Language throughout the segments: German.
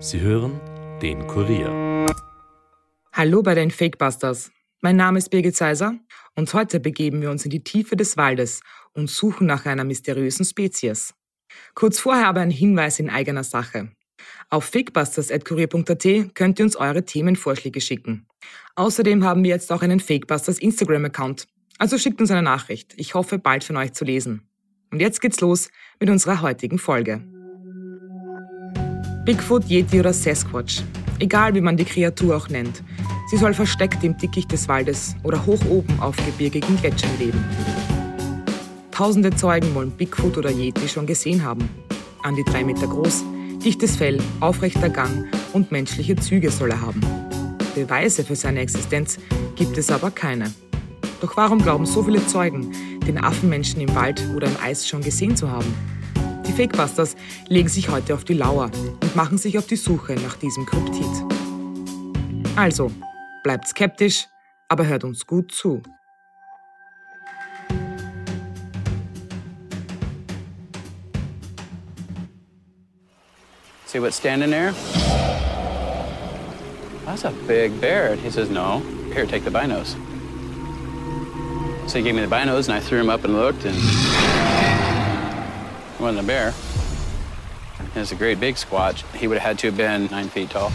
Sie hören den Kurier. Hallo bei den Fakebusters. Mein Name ist Birgit Seiser und heute begeben wir uns in die Tiefe des Waldes und suchen nach einer mysteriösen Spezies. Kurz vorher aber ein Hinweis in eigener Sache. Auf fakebusters.kurier.at könnt ihr uns eure Themenvorschläge schicken. Außerdem haben wir jetzt auch einen Fakebusters Instagram-Account. Also schickt uns eine Nachricht. Ich hoffe, bald von euch zu lesen. Und jetzt geht's los mit unserer heutigen Folge. Bigfoot, Yeti oder Sasquatch. Egal wie man die Kreatur auch nennt. Sie soll versteckt im Dickicht des Waldes oder hoch oben auf gebirgigen Gletschern leben. Tausende Zeugen wollen Bigfoot oder Yeti schon gesehen haben. An die drei Meter groß, dichtes Fell, aufrechter Gang und menschliche Züge soll er haben. Beweise für seine Existenz gibt es aber keine. Doch warum glauben so viele Zeugen, den Affenmenschen im Wald oder im Eis schon gesehen zu haben? Die Fakebusters legen sich heute auf die Lauer und machen sich auf die Suche nach diesem Kryptid. Also, bleibt skeptisch, aber hört uns gut zu. See what's standing there? That's a big bear. He says, No. Here, take the binos. So he gave me the binos, and I threw them up and looked, and wasn't a bear. It was a great big squatch. He would have had to have been nine feet tall.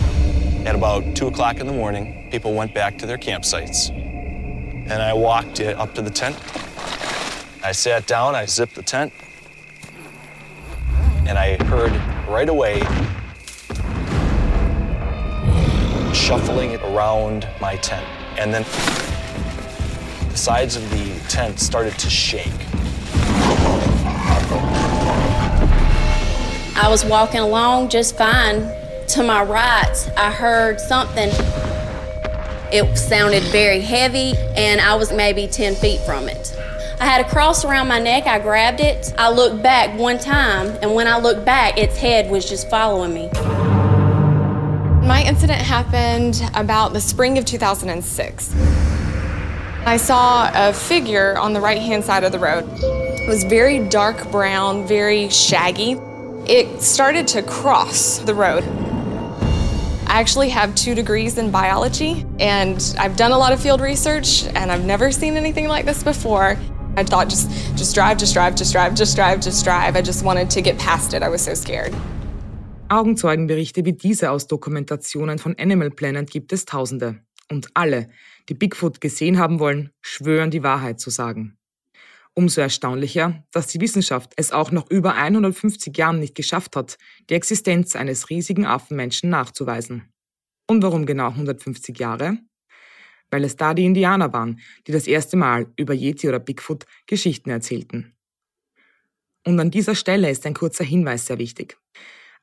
At about 2 o'clock in the morning, people went back to their campsites. And I walked up to the tent. I sat down, I zipped the tent, and I heard right away shuffling around my tent. And then the sides of the tent started to shake. I was walking along just fine. To my right, I heard something. It sounded very heavy, and I was maybe 10 feet from it. I had a cross around my neck. I grabbed it. I looked back one time, and when I looked back, its head was just following me. My incident happened about the spring of 2006. I saw a figure on the right hand side of the road. It was very dark brown, very shaggy. It started to cross the road. I actually have two degrees in biology, and I've done a lot of field research, and I've never seen anything like this before. I thought just just drive, just drive, just drive, just drive, just drive. I just wanted to get past it. I was so scared. Augenzeugenberichte wie diese aus Dokumentationen von Animal Planet gibt es tausende. Und alle, die Bigfoot gesehen haben wollen, schwören die Wahrheit zu sagen. Umso erstaunlicher, dass die Wissenschaft es auch noch über 150 Jahren nicht geschafft hat, die Existenz eines riesigen Affenmenschen nachzuweisen. Und warum genau 150 Jahre? Weil es da die Indianer waren, die das erste Mal über Yeti oder Bigfoot Geschichten erzählten. Und an dieser Stelle ist ein kurzer Hinweis sehr wichtig.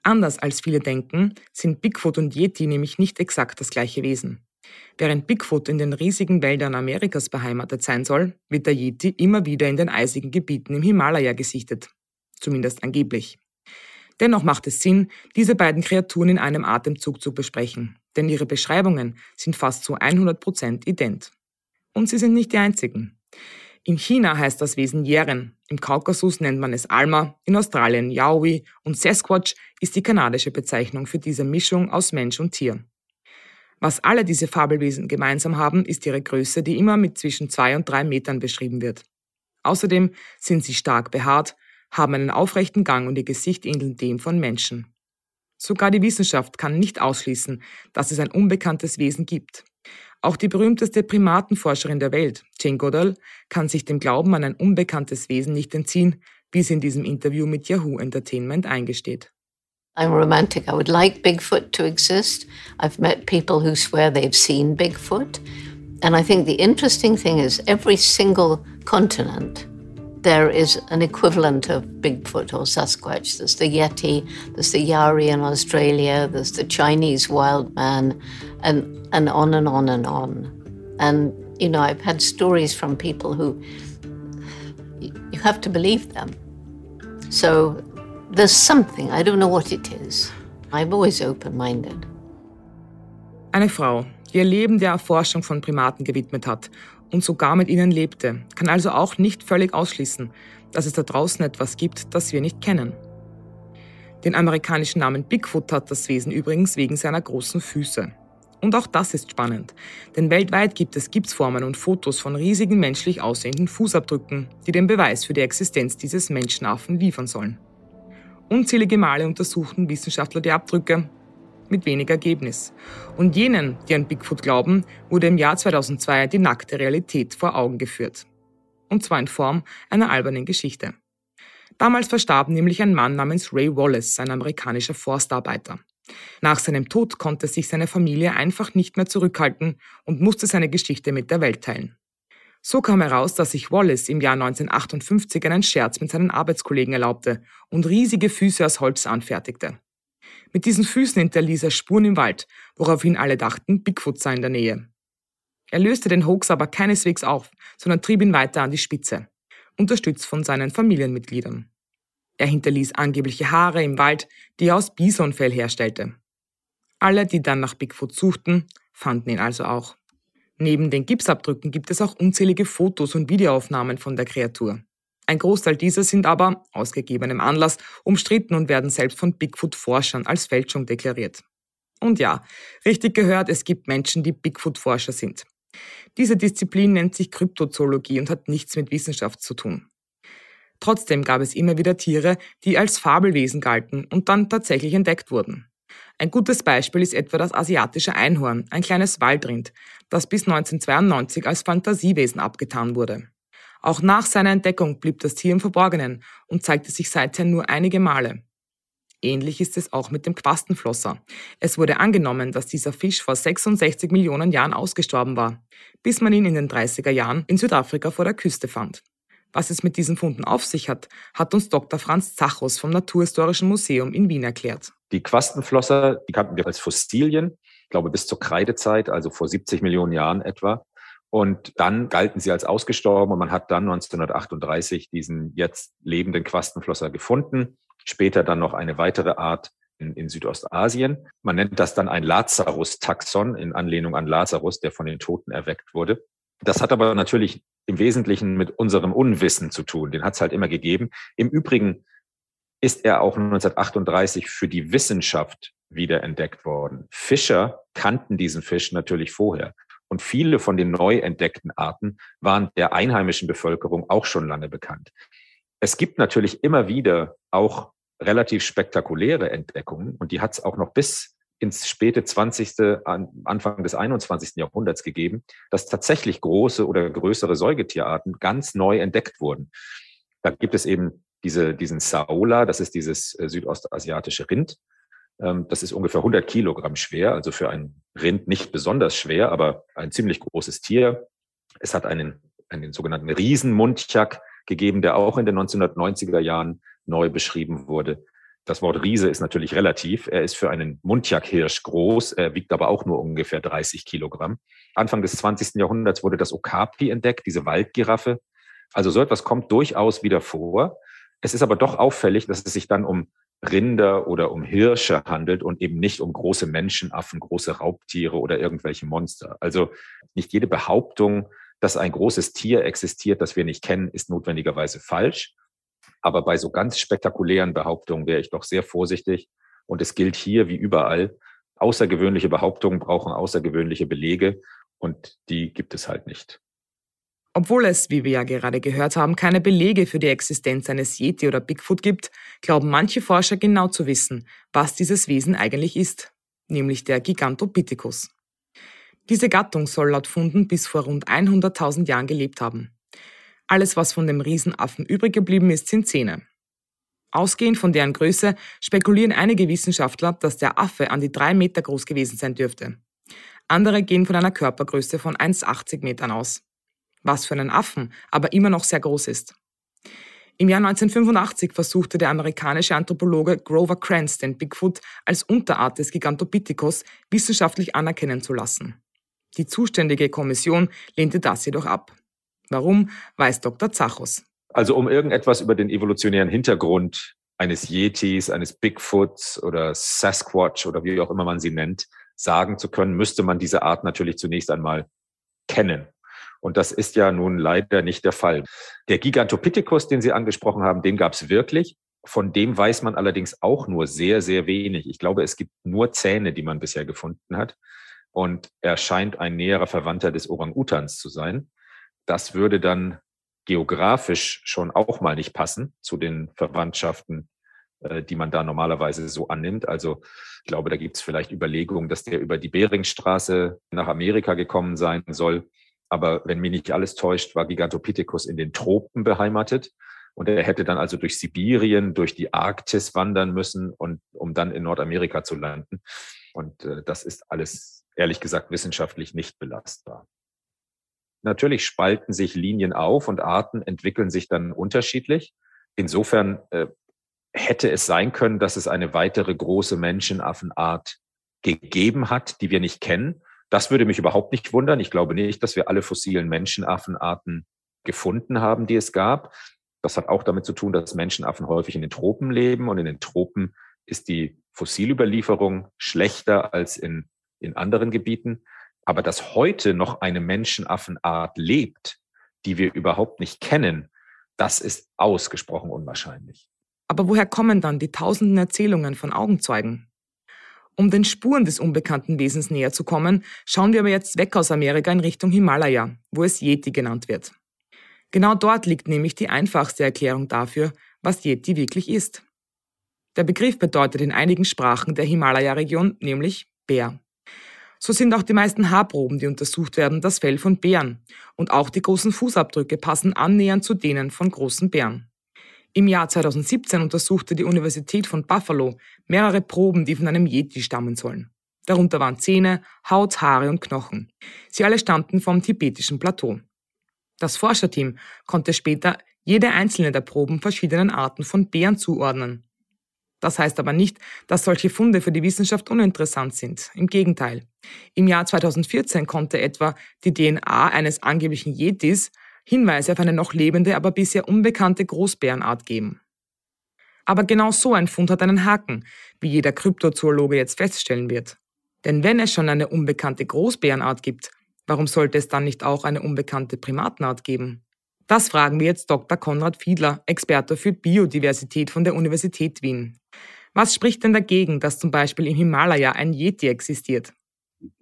Anders als viele denken, sind Bigfoot und Yeti nämlich nicht exakt das gleiche Wesen. Während Bigfoot in den riesigen Wäldern Amerikas beheimatet sein soll, wird der Yeti immer wieder in den eisigen Gebieten im Himalaya gesichtet. Zumindest angeblich. Dennoch macht es Sinn, diese beiden Kreaturen in einem Atemzug zu besprechen, denn ihre Beschreibungen sind fast zu 100% ident. Und sie sind nicht die einzigen. In China heißt das Wesen Yeren, im Kaukasus nennt man es Alma, in Australien Yaoi und Sasquatch ist die kanadische Bezeichnung für diese Mischung aus Mensch und Tier. Was alle diese Fabelwesen gemeinsam haben, ist ihre Größe, die immer mit zwischen zwei und drei Metern beschrieben wird. Außerdem sind sie stark behaart, haben einen aufrechten Gang und ihr Gesicht ähnelt dem von Menschen. Sogar die Wissenschaft kann nicht ausschließen, dass es ein unbekanntes Wesen gibt. Auch die berühmteste Primatenforscherin der Welt, Jane Goodall, kann sich dem Glauben an ein unbekanntes Wesen nicht entziehen, wie sie in diesem Interview mit Yahoo Entertainment eingesteht. I'm romantic. I would like Bigfoot to exist. I've met people who swear they've seen Bigfoot. And I think the interesting thing is every single continent, there is an equivalent of Bigfoot or Sasquatch. There's the Yeti, there's the Yari in Australia, there's the Chinese wild man, and, and on and on and on. And, you know, I've had stories from people who you have to believe them. So there's something, I don't know what it is. I'm always open minded. Eine Frau, die ihr Leben der Erforschung von Primaten gewidmet hat und sogar mit ihnen lebte, kann also auch nicht völlig ausschließen, dass es da draußen etwas gibt, das wir nicht kennen. Den amerikanischen Namen Bigfoot hat das Wesen übrigens wegen seiner großen Füße. Und auch das ist spannend, denn weltweit gibt es Gipsformen und Fotos von riesigen menschlich aussehenden Fußabdrücken, die den Beweis für die Existenz dieses Menschenaffen liefern sollen. Unzählige Male untersuchten Wissenschaftler die Abdrücke, mit wenig Ergebnis. Und jenen, die an Bigfoot glauben, wurde im Jahr 2002 die nackte Realität vor Augen geführt. Und zwar in Form einer albernen Geschichte. Damals verstarb nämlich ein Mann namens Ray Wallace, ein amerikanischer Forstarbeiter. Nach seinem Tod konnte sich seine Familie einfach nicht mehr zurückhalten und musste seine Geschichte mit der Welt teilen. So kam heraus, dass sich Wallace im Jahr 1958 einen Scherz mit seinen Arbeitskollegen erlaubte und riesige Füße aus Holz anfertigte. Mit diesen Füßen hinterließ er Spuren im Wald, woraufhin alle dachten, Bigfoot sei in der Nähe. Er löste den Hoax aber keineswegs auf, sondern trieb ihn weiter an die Spitze, unterstützt von seinen Familienmitgliedern. Er hinterließ angebliche Haare im Wald, die er aus Bisonfell herstellte. Alle, die dann nach Bigfoot suchten, fanden ihn also auch. Neben den Gipsabdrücken gibt es auch unzählige Fotos und Videoaufnahmen von der Kreatur. Ein Großteil dieser sind aber, aus gegebenem Anlass, umstritten und werden selbst von Bigfoot-Forschern als Fälschung deklariert. Und ja, richtig gehört, es gibt Menschen, die Bigfoot-Forscher sind. Diese Disziplin nennt sich Kryptozoologie und hat nichts mit Wissenschaft zu tun. Trotzdem gab es immer wieder Tiere, die als Fabelwesen galten und dann tatsächlich entdeckt wurden. Ein gutes Beispiel ist etwa das asiatische Einhorn, ein kleines Waldrind, das bis 1992 als Fantasiewesen abgetan wurde. Auch nach seiner Entdeckung blieb das Tier im Verborgenen und zeigte sich seither nur einige Male. Ähnlich ist es auch mit dem Quastenflosser. Es wurde angenommen, dass dieser Fisch vor 66 Millionen Jahren ausgestorben war, bis man ihn in den 30er Jahren in Südafrika vor der Küste fand. Was es mit diesen Funden auf sich hat, hat uns Dr. Franz Zachos vom Naturhistorischen Museum in Wien erklärt. Die Quastenflosser, die kannten wir als Fossilien, ich glaube bis zur Kreidezeit, also vor 70 Millionen Jahren etwa. Und dann galten sie als ausgestorben und man hat dann 1938 diesen jetzt lebenden Quastenflosser gefunden. Später dann noch eine weitere Art in, in Südostasien. Man nennt das dann ein Lazarus-Taxon in Anlehnung an Lazarus, der von den Toten erweckt wurde. Das hat aber natürlich im Wesentlichen mit unserem Unwissen zu tun. Den hat es halt immer gegeben. Im Übrigen ist er auch 1938 für die Wissenschaft wieder entdeckt worden. Fischer kannten diesen Fisch natürlich vorher. Und viele von den neu entdeckten Arten waren der einheimischen Bevölkerung auch schon lange bekannt. Es gibt natürlich immer wieder auch relativ spektakuläre Entdeckungen und die hat es auch noch bis ins späte 20., Anfang des 21. Jahrhunderts gegeben, dass tatsächlich große oder größere Säugetierarten ganz neu entdeckt wurden. Da gibt es eben diese, diesen Saola, das ist dieses äh, südostasiatische Rind, ähm, das ist ungefähr 100 Kilogramm schwer, also für ein Rind nicht besonders schwer, aber ein ziemlich großes Tier. Es hat einen, einen sogenannten Riesenmundchak gegeben, der auch in den 1990er Jahren neu beschrieben wurde. Das Wort Riese ist natürlich relativ. Er ist für einen Mundjakhirsch groß, er wiegt aber auch nur ungefähr 30 Kilogramm. Anfang des 20. Jahrhunderts wurde das Okapi entdeckt, diese Waldgiraffe. Also so etwas kommt durchaus wieder vor. Es ist aber doch auffällig, dass es sich dann um Rinder oder um Hirsche handelt und eben nicht um große Menschenaffen, große Raubtiere oder irgendwelche Monster. Also nicht jede Behauptung, dass ein großes Tier existiert, das wir nicht kennen, ist notwendigerweise falsch. Aber bei so ganz spektakulären Behauptungen wäre ich doch sehr vorsichtig. Und es gilt hier wie überall, außergewöhnliche Behauptungen brauchen außergewöhnliche Belege und die gibt es halt nicht. Obwohl es, wie wir ja gerade gehört haben, keine Belege für die Existenz eines Yeti oder Bigfoot gibt, glauben manche Forscher genau zu wissen, was dieses Wesen eigentlich ist, nämlich der Gigantopithecus. Diese Gattung soll laut Funden bis vor rund 100.000 Jahren gelebt haben. Alles, was von dem Riesenaffen übrig geblieben ist, sind Zähne. Ausgehend von deren Größe spekulieren einige Wissenschaftler, dass der Affe an die drei Meter groß gewesen sein dürfte. Andere gehen von einer Körpergröße von 1,80 Metern aus was für einen Affen aber immer noch sehr groß ist. Im Jahr 1985 versuchte der amerikanische Anthropologe Grover Krantz den Bigfoot als Unterart des Gigantopithecus wissenschaftlich anerkennen zu lassen. Die zuständige Kommission lehnte das jedoch ab. Warum, weiß Dr. Zachos. Also um irgendetwas über den evolutionären Hintergrund eines Yetis, eines Bigfoots oder Sasquatch oder wie auch immer man sie nennt, sagen zu können, müsste man diese Art natürlich zunächst einmal kennen. Und das ist ja nun leider nicht der Fall. Der Gigantopithecus, den Sie angesprochen haben, den gab es wirklich. Von dem weiß man allerdings auch nur sehr, sehr wenig. Ich glaube, es gibt nur Zähne, die man bisher gefunden hat. Und er scheint ein näherer Verwandter des Orang-Utans zu sein. Das würde dann geografisch schon auch mal nicht passen zu den Verwandtschaften, äh, die man da normalerweise so annimmt. Also ich glaube, da gibt es vielleicht Überlegungen, dass der über die Beringstraße nach Amerika gekommen sein soll. Aber wenn mich nicht alles täuscht, war Gigantopithecus in den Tropen beheimatet. Und er hätte dann also durch Sibirien, durch die Arktis wandern müssen und um dann in Nordamerika zu landen. Und äh, das ist alles, ehrlich gesagt, wissenschaftlich nicht belastbar. Natürlich spalten sich Linien auf und Arten entwickeln sich dann unterschiedlich. Insofern äh, hätte es sein können, dass es eine weitere große Menschenaffenart gegeben hat, die wir nicht kennen. Das würde mich überhaupt nicht wundern. Ich glaube nicht, dass wir alle fossilen Menschenaffenarten gefunden haben, die es gab. Das hat auch damit zu tun, dass Menschenaffen häufig in den Tropen leben und in den Tropen ist die Fossilüberlieferung schlechter als in, in anderen Gebieten. Aber dass heute noch eine Menschenaffenart lebt, die wir überhaupt nicht kennen, das ist ausgesprochen unwahrscheinlich. Aber woher kommen dann die tausenden Erzählungen von Augenzeugen? Um den Spuren des unbekannten Wesens näher zu kommen, schauen wir aber jetzt weg aus Amerika in Richtung Himalaya, wo es Yeti genannt wird. Genau dort liegt nämlich die einfachste Erklärung dafür, was Yeti wirklich ist. Der Begriff bedeutet in einigen Sprachen der Himalaya-Region nämlich Bär. So sind auch die meisten Haarproben, die untersucht werden, das Fell von Bären. Und auch die großen Fußabdrücke passen annähernd zu denen von großen Bären. Im Jahr 2017 untersuchte die Universität von Buffalo mehrere Proben, die von einem Yeti stammen sollen. Darunter waren Zähne, Haut, Haare und Knochen. Sie alle stammten vom tibetischen Plateau. Das Forscherteam konnte später jede einzelne der Proben verschiedenen Arten von Bären zuordnen. Das heißt aber nicht, dass solche Funde für die Wissenschaft uninteressant sind. Im Gegenteil. Im Jahr 2014 konnte etwa die DNA eines angeblichen Yetis Hinweise auf eine noch lebende, aber bisher unbekannte Großbärenart geben. Aber genau so ein Fund hat einen Haken, wie jeder Kryptozoologe jetzt feststellen wird. Denn wenn es schon eine unbekannte Großbärenart gibt, Warum sollte es dann nicht auch eine unbekannte Primatenart geben? Das fragen wir jetzt Dr. Konrad Fiedler, Experte für Biodiversität von der Universität Wien. Was spricht denn dagegen, dass zum Beispiel im Himalaya ein Yeti existiert?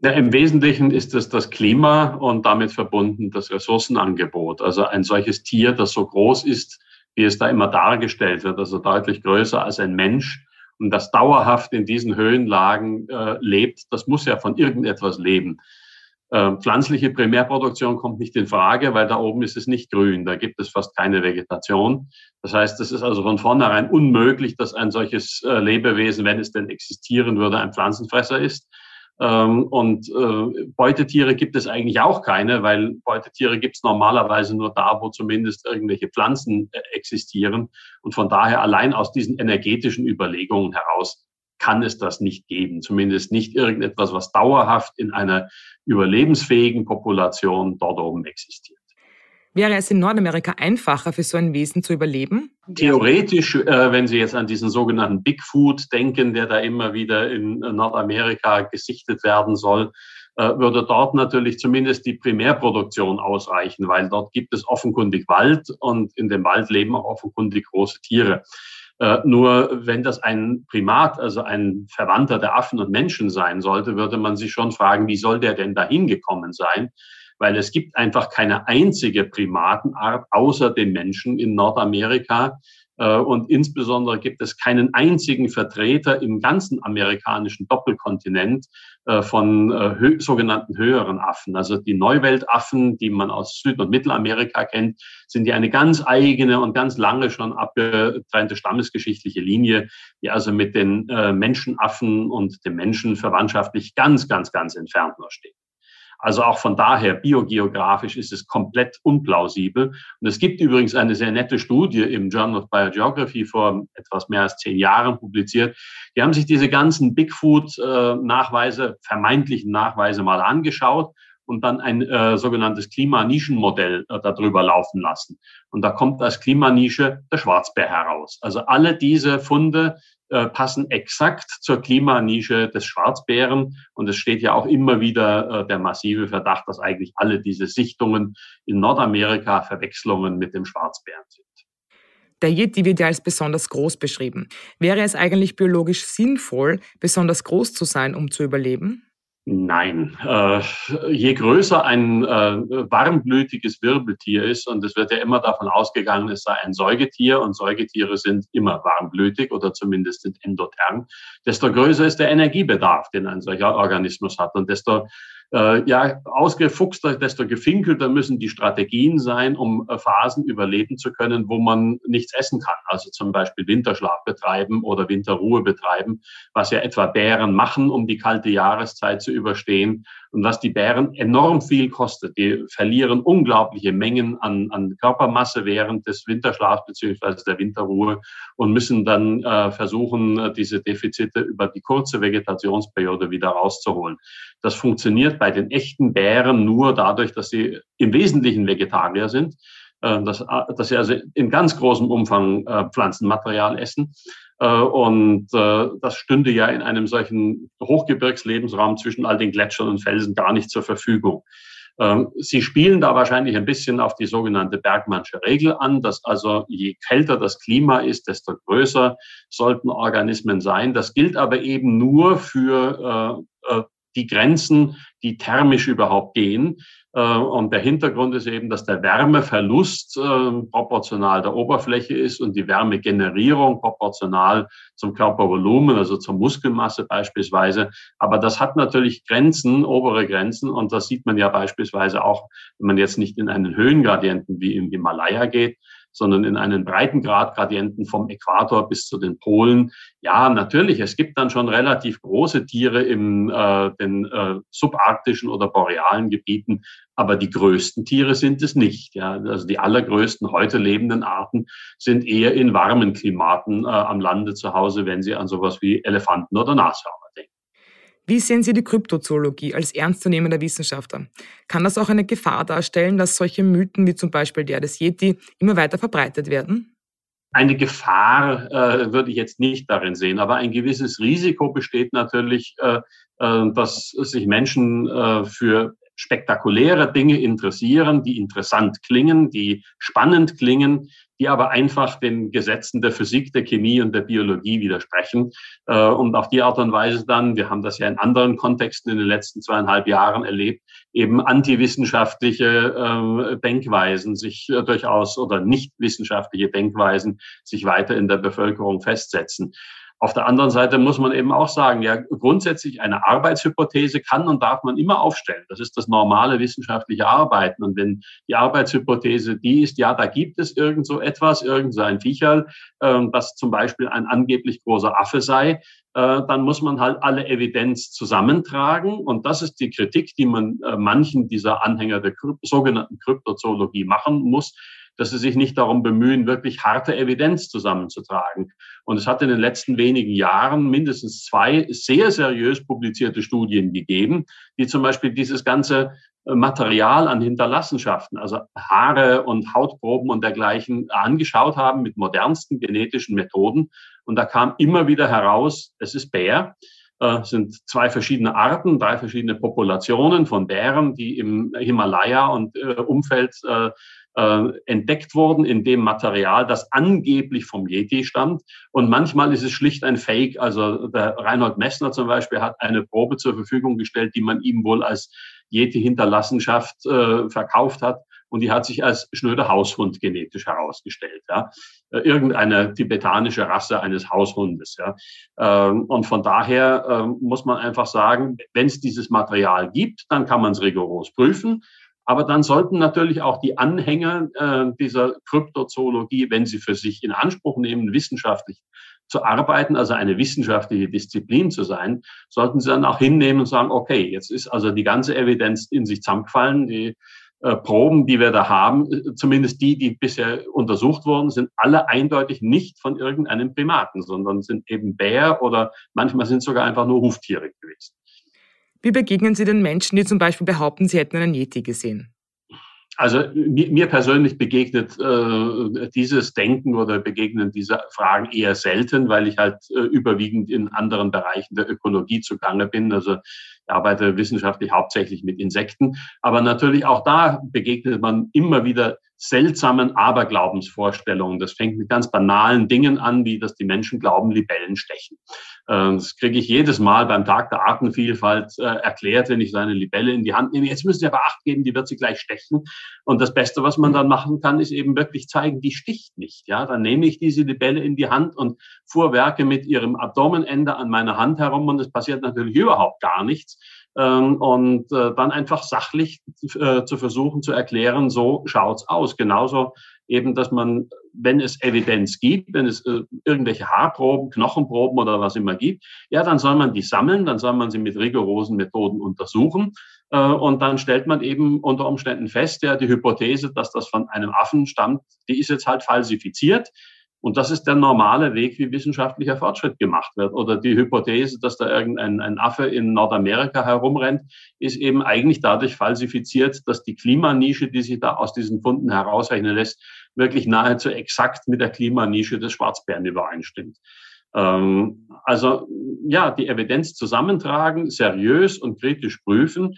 Ja, Im Wesentlichen ist es das Klima und damit verbunden das Ressourcenangebot. Also ein solches Tier, das so groß ist, wie es da immer dargestellt wird, also deutlich größer als ein Mensch und das dauerhaft in diesen Höhenlagen äh, lebt, das muss ja von irgendetwas leben. Äh, pflanzliche Primärproduktion kommt nicht in Frage, weil da oben ist es nicht grün, da gibt es fast keine Vegetation. Das heißt, es ist also von vornherein unmöglich, dass ein solches äh, Lebewesen, wenn es denn existieren würde, ein Pflanzenfresser ist. Ähm, und äh, Beutetiere gibt es eigentlich auch keine, weil Beutetiere gibt es normalerweise nur da, wo zumindest irgendwelche Pflanzen äh, existieren. Und von daher allein aus diesen energetischen Überlegungen heraus kann es das nicht geben. Zumindest nicht irgendetwas, was dauerhaft in einer überlebensfähigen Population dort oben existiert. Wäre es in Nordamerika einfacher für so ein Wesen zu überleben? Theoretisch, äh, wenn Sie jetzt an diesen sogenannten Bigfoot denken, der da immer wieder in Nordamerika gesichtet werden soll, äh, würde dort natürlich zumindest die Primärproduktion ausreichen, weil dort gibt es offenkundig Wald und in dem Wald leben auch offenkundig große Tiere. Äh, nur wenn das ein Primat, also ein Verwandter der Affen und Menschen sein sollte, würde man sich schon fragen, wie soll der denn dahin gekommen sein? Weil es gibt einfach keine einzige Primatenart außer den Menschen in Nordamerika, und insbesondere gibt es keinen einzigen Vertreter im ganzen amerikanischen Doppelkontinent äh, von äh, sogenannten höheren Affen. Also die Neuweltaffen, die man aus Süd- und Mittelamerika kennt, sind ja eine ganz eigene und ganz lange schon abgetrennte stammesgeschichtliche Linie, die also mit den Menschenaffen und dem Menschen verwandtschaftlich ganz, ganz, ganz entfernt nur steht. Also auch von daher, biogeografisch ist es komplett unplausibel. Und es gibt übrigens eine sehr nette Studie im Journal of Biogeography vor etwas mehr als zehn Jahren publiziert. Die haben sich diese ganzen Bigfoot-Nachweise, vermeintlichen Nachweise mal angeschaut und dann ein äh, sogenanntes Klimanischenmodell äh, darüber laufen lassen. Und da kommt als Klimanische der Schwarzbär heraus. Also alle diese Funde passen exakt zur Klimanische des Schwarzbären. Und es steht ja auch immer wieder äh, der massive Verdacht, dass eigentlich alle diese Sichtungen in Nordamerika Verwechslungen mit dem Schwarzbären sind. Der Yeti wird ja als besonders groß beschrieben. Wäre es eigentlich biologisch sinnvoll, besonders groß zu sein, um zu überleben? Nein. Äh, je größer ein äh, warmblütiges Wirbeltier ist, und es wird ja immer davon ausgegangen, es sei ein Säugetier, und Säugetiere sind immer warmblütig oder zumindest sind endotherm, desto größer ist der Energiebedarf, den ein solcher Organismus hat. Und desto äh, ja, ausgefuchster, desto gefinkelter müssen die Strategien sein, um äh, Phasen überleben zu können, wo man nichts essen kann. Also zum Beispiel Winterschlaf betreiben oder Winterruhe betreiben, was ja etwa Bären machen, um die kalte Jahreszeit zu überstehen und was die Bären enorm viel kostet. Die verlieren unglaubliche Mengen an, an Körpermasse während des Winterschlafs beziehungsweise der Winterruhe und müssen dann äh, versuchen, diese Defizite über die kurze Vegetationsperiode wieder rauszuholen. Das funktioniert bei den echten Bären nur dadurch, dass sie im Wesentlichen Vegetarier sind, äh, dass, äh, dass sie also in ganz großem Umfang äh, Pflanzenmaterial essen äh, und das stünde ja in einem solchen Hochgebirgslebensraum zwischen all den Gletschern und Felsen gar nicht zur Verfügung. Ähm, sie spielen da wahrscheinlich ein bisschen auf die sogenannte Bergmannsche Regel an, dass also je kälter das Klima ist, desto größer sollten Organismen sein. Das gilt aber eben nur für die Grenzen, die thermisch überhaupt gehen. Äh, und der Hintergrund ist eben, dass der Wärmeverlust äh, proportional der Oberfläche ist und die Wärmegenerierung proportional zum Körpervolumen, also zur Muskelmasse beispielsweise. Aber das hat natürlich Grenzen, obere Grenzen. Und das sieht man ja beispielsweise auch, wenn man jetzt nicht in einen Höhengradienten wie im Himalaya geht, sondern in einen Breitengrad-Gradienten vom Äquator bis zu den Polen. Ja, natürlich, es gibt dann schon relativ große Tiere in äh, den äh, subarktischen oder borealen Gebieten, aber die größten Tiere sind es nicht. Ja. Also die allergrößten heute lebenden Arten sind eher in warmen Klimaten äh, am Lande zu Hause, wenn Sie an sowas wie Elefanten oder Nashörner. Wie sehen Sie die Kryptozoologie als ernstzunehmender Wissenschaftler? Kann das auch eine Gefahr darstellen, dass solche Mythen wie zum Beispiel der des Yeti immer weiter verbreitet werden? Eine Gefahr äh, würde ich jetzt nicht darin sehen, aber ein gewisses Risiko besteht natürlich, äh, äh, dass sich Menschen äh, für spektakuläre Dinge interessieren, die interessant klingen, die spannend klingen, die aber einfach den Gesetzen der Physik, der Chemie und der Biologie widersprechen. Äh, und auf die Art und Weise dann, wir haben das ja in anderen Kontexten in den letzten zweieinhalb Jahren erlebt, eben antiwissenschaftliche äh, Denkweisen sich äh, durchaus oder nicht wissenschaftliche Denkweisen sich weiter in der Bevölkerung festsetzen. Auf der anderen Seite muss man eben auch sagen, ja, grundsätzlich eine Arbeitshypothese kann und darf man immer aufstellen. Das ist das normale wissenschaftliche Arbeiten. Und wenn die Arbeitshypothese die ist, ja, da gibt es irgend so etwas, irgend so Viecherl, äh, das zum Beispiel ein angeblich großer Affe sei, äh, dann muss man halt alle Evidenz zusammentragen. Und das ist die Kritik, die man äh, manchen dieser Anhänger der sogenannten Kryptozoologie machen muss dass sie sich nicht darum bemühen, wirklich harte Evidenz zusammenzutragen. Und es hat in den letzten wenigen Jahren mindestens zwei sehr seriös publizierte Studien gegeben, die zum Beispiel dieses ganze äh, Material an Hinterlassenschaften, also Haare und Hautproben und dergleichen angeschaut haben mit modernsten genetischen Methoden. Und da kam immer wieder heraus, es ist Bär. Äh, sind zwei verschiedene Arten, drei verschiedene Populationen von Bären, die im Himalaya und äh, Umfeld äh, entdeckt worden in dem Material, das angeblich vom Yeti stammt. Und manchmal ist es schlicht ein Fake. Also der Reinhold Messner zum Beispiel hat eine Probe zur Verfügung gestellt, die man ihm wohl als Yeti-Hinterlassenschaft äh, verkauft hat. Und die hat sich als schnöder Haushund genetisch herausgestellt. Ja. Äh, irgendeine tibetanische Rasse eines Haushundes. Ja. Ähm, und von daher ähm, muss man einfach sagen, wenn es dieses Material gibt, dann kann man es rigoros prüfen. Aber dann sollten natürlich auch die Anhänger äh, dieser Kryptozoologie, wenn sie für sich in Anspruch nehmen, wissenschaftlich zu arbeiten, also eine wissenschaftliche Disziplin zu sein, sollten sie dann auch hinnehmen und sagen, okay, jetzt ist also die ganze Evidenz in sich zusammengefallen, die äh, Proben, die wir da haben, äh, zumindest die, die bisher untersucht wurden, sind alle eindeutig nicht von irgendeinem Primaten, sondern sind eben Bär oder manchmal sind sogar einfach nur Huftiere gewesen. Wie begegnen Sie den Menschen, die zum Beispiel behaupten, sie hätten einen Yeti gesehen? Also mir, persönlich begegnet äh, dieses Denken oder begegnen diese Fragen eher selten, weil ich halt äh, überwiegend in anderen Bereichen der Ökologie zugange bin. Also ich arbeite wissenschaftlich hauptsächlich mit Insekten. Aber natürlich auch da begegnet man immer wieder seltsamen Aberglaubensvorstellungen. Das fängt mit ganz banalen Dingen an, wie dass die Menschen glauben, Libellen stechen. Ähm, das kriege ich jedes Mal beim Tag der Artenvielfalt äh, erklärt, wenn ich so eine Libelle in die Hand nehme. Jetzt müssen Sie aber Acht geben, die wird sie gleich stechen. Und das Beste, was man dann machen kann, ist eben wirklich zeigen, die sticht nicht. Ja, dann nehme ich diese Libelle in die Hand und fuhrwerke mit ihrem Abdomenende an meiner Hand herum und es passiert natürlich überhaupt gar nichts und äh, dann einfach sachlich äh, zu versuchen zu erklären, so schaut's aus. Genauso eben, dass man, wenn es Evidenz gibt, wenn es äh, irgendwelche Haarproben, Knochenproben oder was immer gibt, ja, dann soll man die sammeln, dann soll man sie mit rigorosen Methoden untersuchen und dann stellt man eben unter Umständen fest, ja, die Hypothese, dass das von einem Affen stammt, die ist jetzt halt falsifiziert. Und das ist der normale Weg, wie wissenschaftlicher Fortschritt gemacht wird. Oder die Hypothese, dass da irgendein ein Affe in Nordamerika herumrennt, ist eben eigentlich dadurch falsifiziert, dass die Klimanische, die sich da aus diesen Funden herausrechnen lässt, wirklich nahezu exakt mit der Klimanische des Schwarzbären übereinstimmt. Ähm, also ja, die Evidenz zusammentragen, seriös und kritisch prüfen,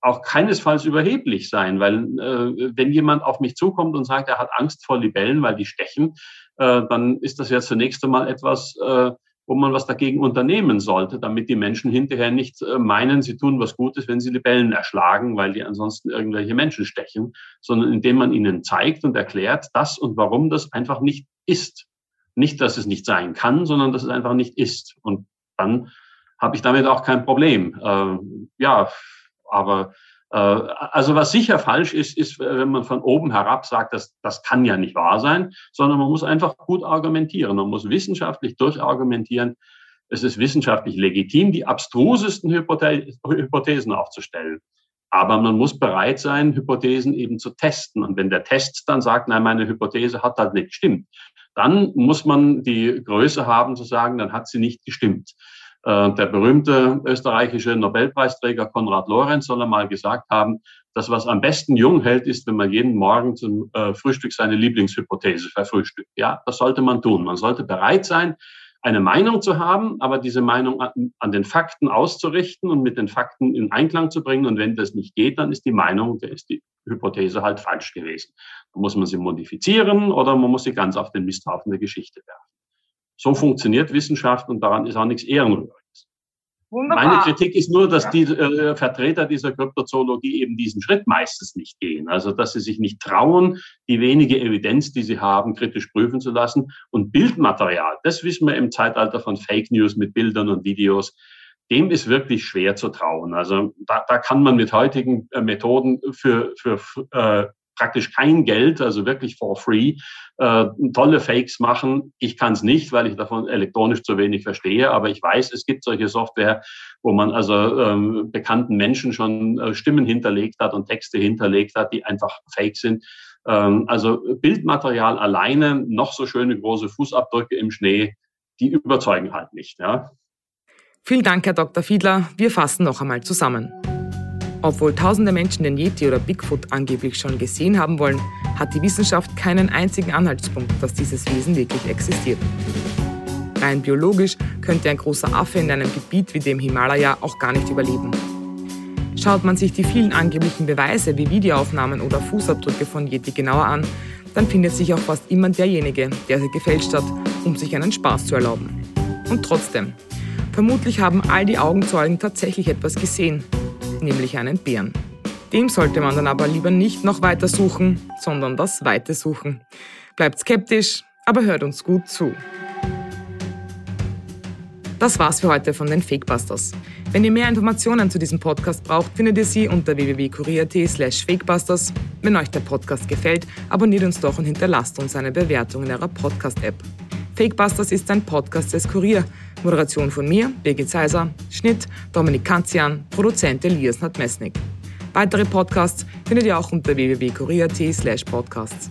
auch keinesfalls überheblich sein, weil äh, wenn jemand auf mich zukommt und sagt, er hat Angst vor Libellen, weil die stechen, äh, dann ist das ja zunächst einmal etwas, äh, wo man was dagegen unternehmen sollte, damit die Menschen hinterher nicht äh, meinen, sie tun was Gutes, wenn sie Libellen erschlagen, weil die ansonsten irgendwelche Menschen stechen, sondern indem man ihnen zeigt und erklärt, dass und warum das einfach nicht ist. Nicht, dass es nicht sein kann, sondern dass es einfach nicht ist. Und dann habe ich damit auch kein Problem. Äh, ja, aber also was sicher falsch ist, ist, wenn man von oben herab sagt, das, das kann ja nicht wahr sein, sondern man muss einfach gut argumentieren. Man muss wissenschaftlich durchargumentieren. Es ist wissenschaftlich legitim, die abstrusesten Hypothesen aufzustellen. Aber man muss bereit sein, Hypothesen eben zu testen. Und wenn der Test dann sagt, nein, meine Hypothese hat halt nicht gestimmt, dann muss man die Größe haben zu sagen, dann hat sie nicht gestimmt. Äh, der berühmte österreichische Nobelpreisträger Konrad Lorenz soll einmal gesagt haben, das, was am besten jung hält, ist, wenn man jeden Morgen zum äh, Frühstück seine Lieblingshypothese verfrühstückt. Ja, das sollte man tun. Man sollte bereit sein, eine Meinung zu haben, aber diese Meinung an, an, den Fakten auszurichten und mit den Fakten in Einklang zu bringen. Und wenn das nicht geht, dann ist die Meinung, da ist die Hypothese halt falsch gewesen. Dann muss man sie modifizieren oder man muss sie ganz auf den Misthaufen der Geschichte werfen. So funktioniert Wissenschaft und daran ist auch nichts Ehrenrühriges. Wunderbar. Meine Kritik ist nur, dass die äh, Vertreter dieser Kryptozoologie eben diesen Schritt meistens nicht gehen. Also, dass sie sich nicht trauen, die wenige Evidenz, die sie haben, kritisch prüfen zu lassen. Und Bildmaterial, das wissen wir im Zeitalter von Fake News mit Bildern und Videos, dem ist wirklich schwer zu trauen. Also da, da kann man mit heutigen äh, Methoden für, für äh, praktisch kein Geld, also wirklich for free, äh, tolle Fakes machen. Ich kann es nicht, weil ich davon elektronisch zu wenig verstehe, aber ich weiß, es gibt solche Software, wo man also ähm, bekannten Menschen schon äh, Stimmen hinterlegt hat und Texte hinterlegt hat, die einfach fake sind. Ähm, also Bildmaterial alleine, noch so schöne große Fußabdrücke im Schnee, die überzeugen halt nicht. Ja. Vielen Dank, Herr Dr. Fiedler. Wir fassen noch einmal zusammen. Obwohl tausende Menschen den Yeti oder Bigfoot angeblich schon gesehen haben wollen, hat die Wissenschaft keinen einzigen Anhaltspunkt, dass dieses Wesen wirklich existiert. Rein biologisch könnte ein großer Affe in einem Gebiet wie dem Himalaya auch gar nicht überleben. Schaut man sich die vielen angeblichen Beweise wie Videoaufnahmen oder Fußabdrücke von Yeti genauer an, dann findet sich auch fast immer derjenige, der sie gefälscht hat, um sich einen Spaß zu erlauben. Und trotzdem, vermutlich haben all die Augenzeugen tatsächlich etwas gesehen, nämlich einen Bären. Dem sollte man dann aber lieber nicht noch weiter suchen, sondern das Weite suchen. Bleibt skeptisch, aber hört uns gut zu. Das war's für heute von den Fakebusters. Wenn ihr mehr Informationen zu diesem Podcast braucht, findet ihr sie unter www.kurier.at slash fakebusters. Wenn euch der Podcast gefällt, abonniert uns doch und hinterlasst uns eine Bewertung in eurer Podcast-App. Fakebusters ist ein Podcast des Kurier. Moderation von mir, Birgit Seiser, Schnitt Dominik Kanzian, Produzent Elias Nadmesnik. Weitere Podcasts findet ihr auch unter www.kurier.at slash podcasts.